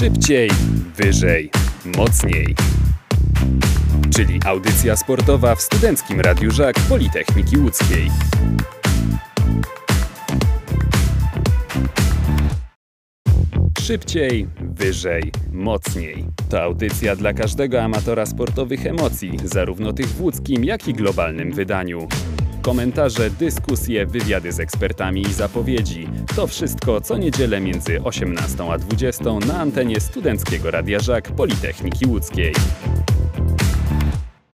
Szybciej, wyżej, mocniej. Czyli audycja sportowa w Studenckim Radiu Żak Politechniki Łódzkiej. Szybciej, wyżej, mocniej. To audycja dla każdego amatora sportowych emocji, zarówno tych w łódzkim, jak i globalnym wydaniu. Komentarze, dyskusje, wywiady z ekspertami i zapowiedzi. To wszystko co niedzielę między 18 a 20 na antenie Studenckiego Radia Żak Politechniki Łódzkiej.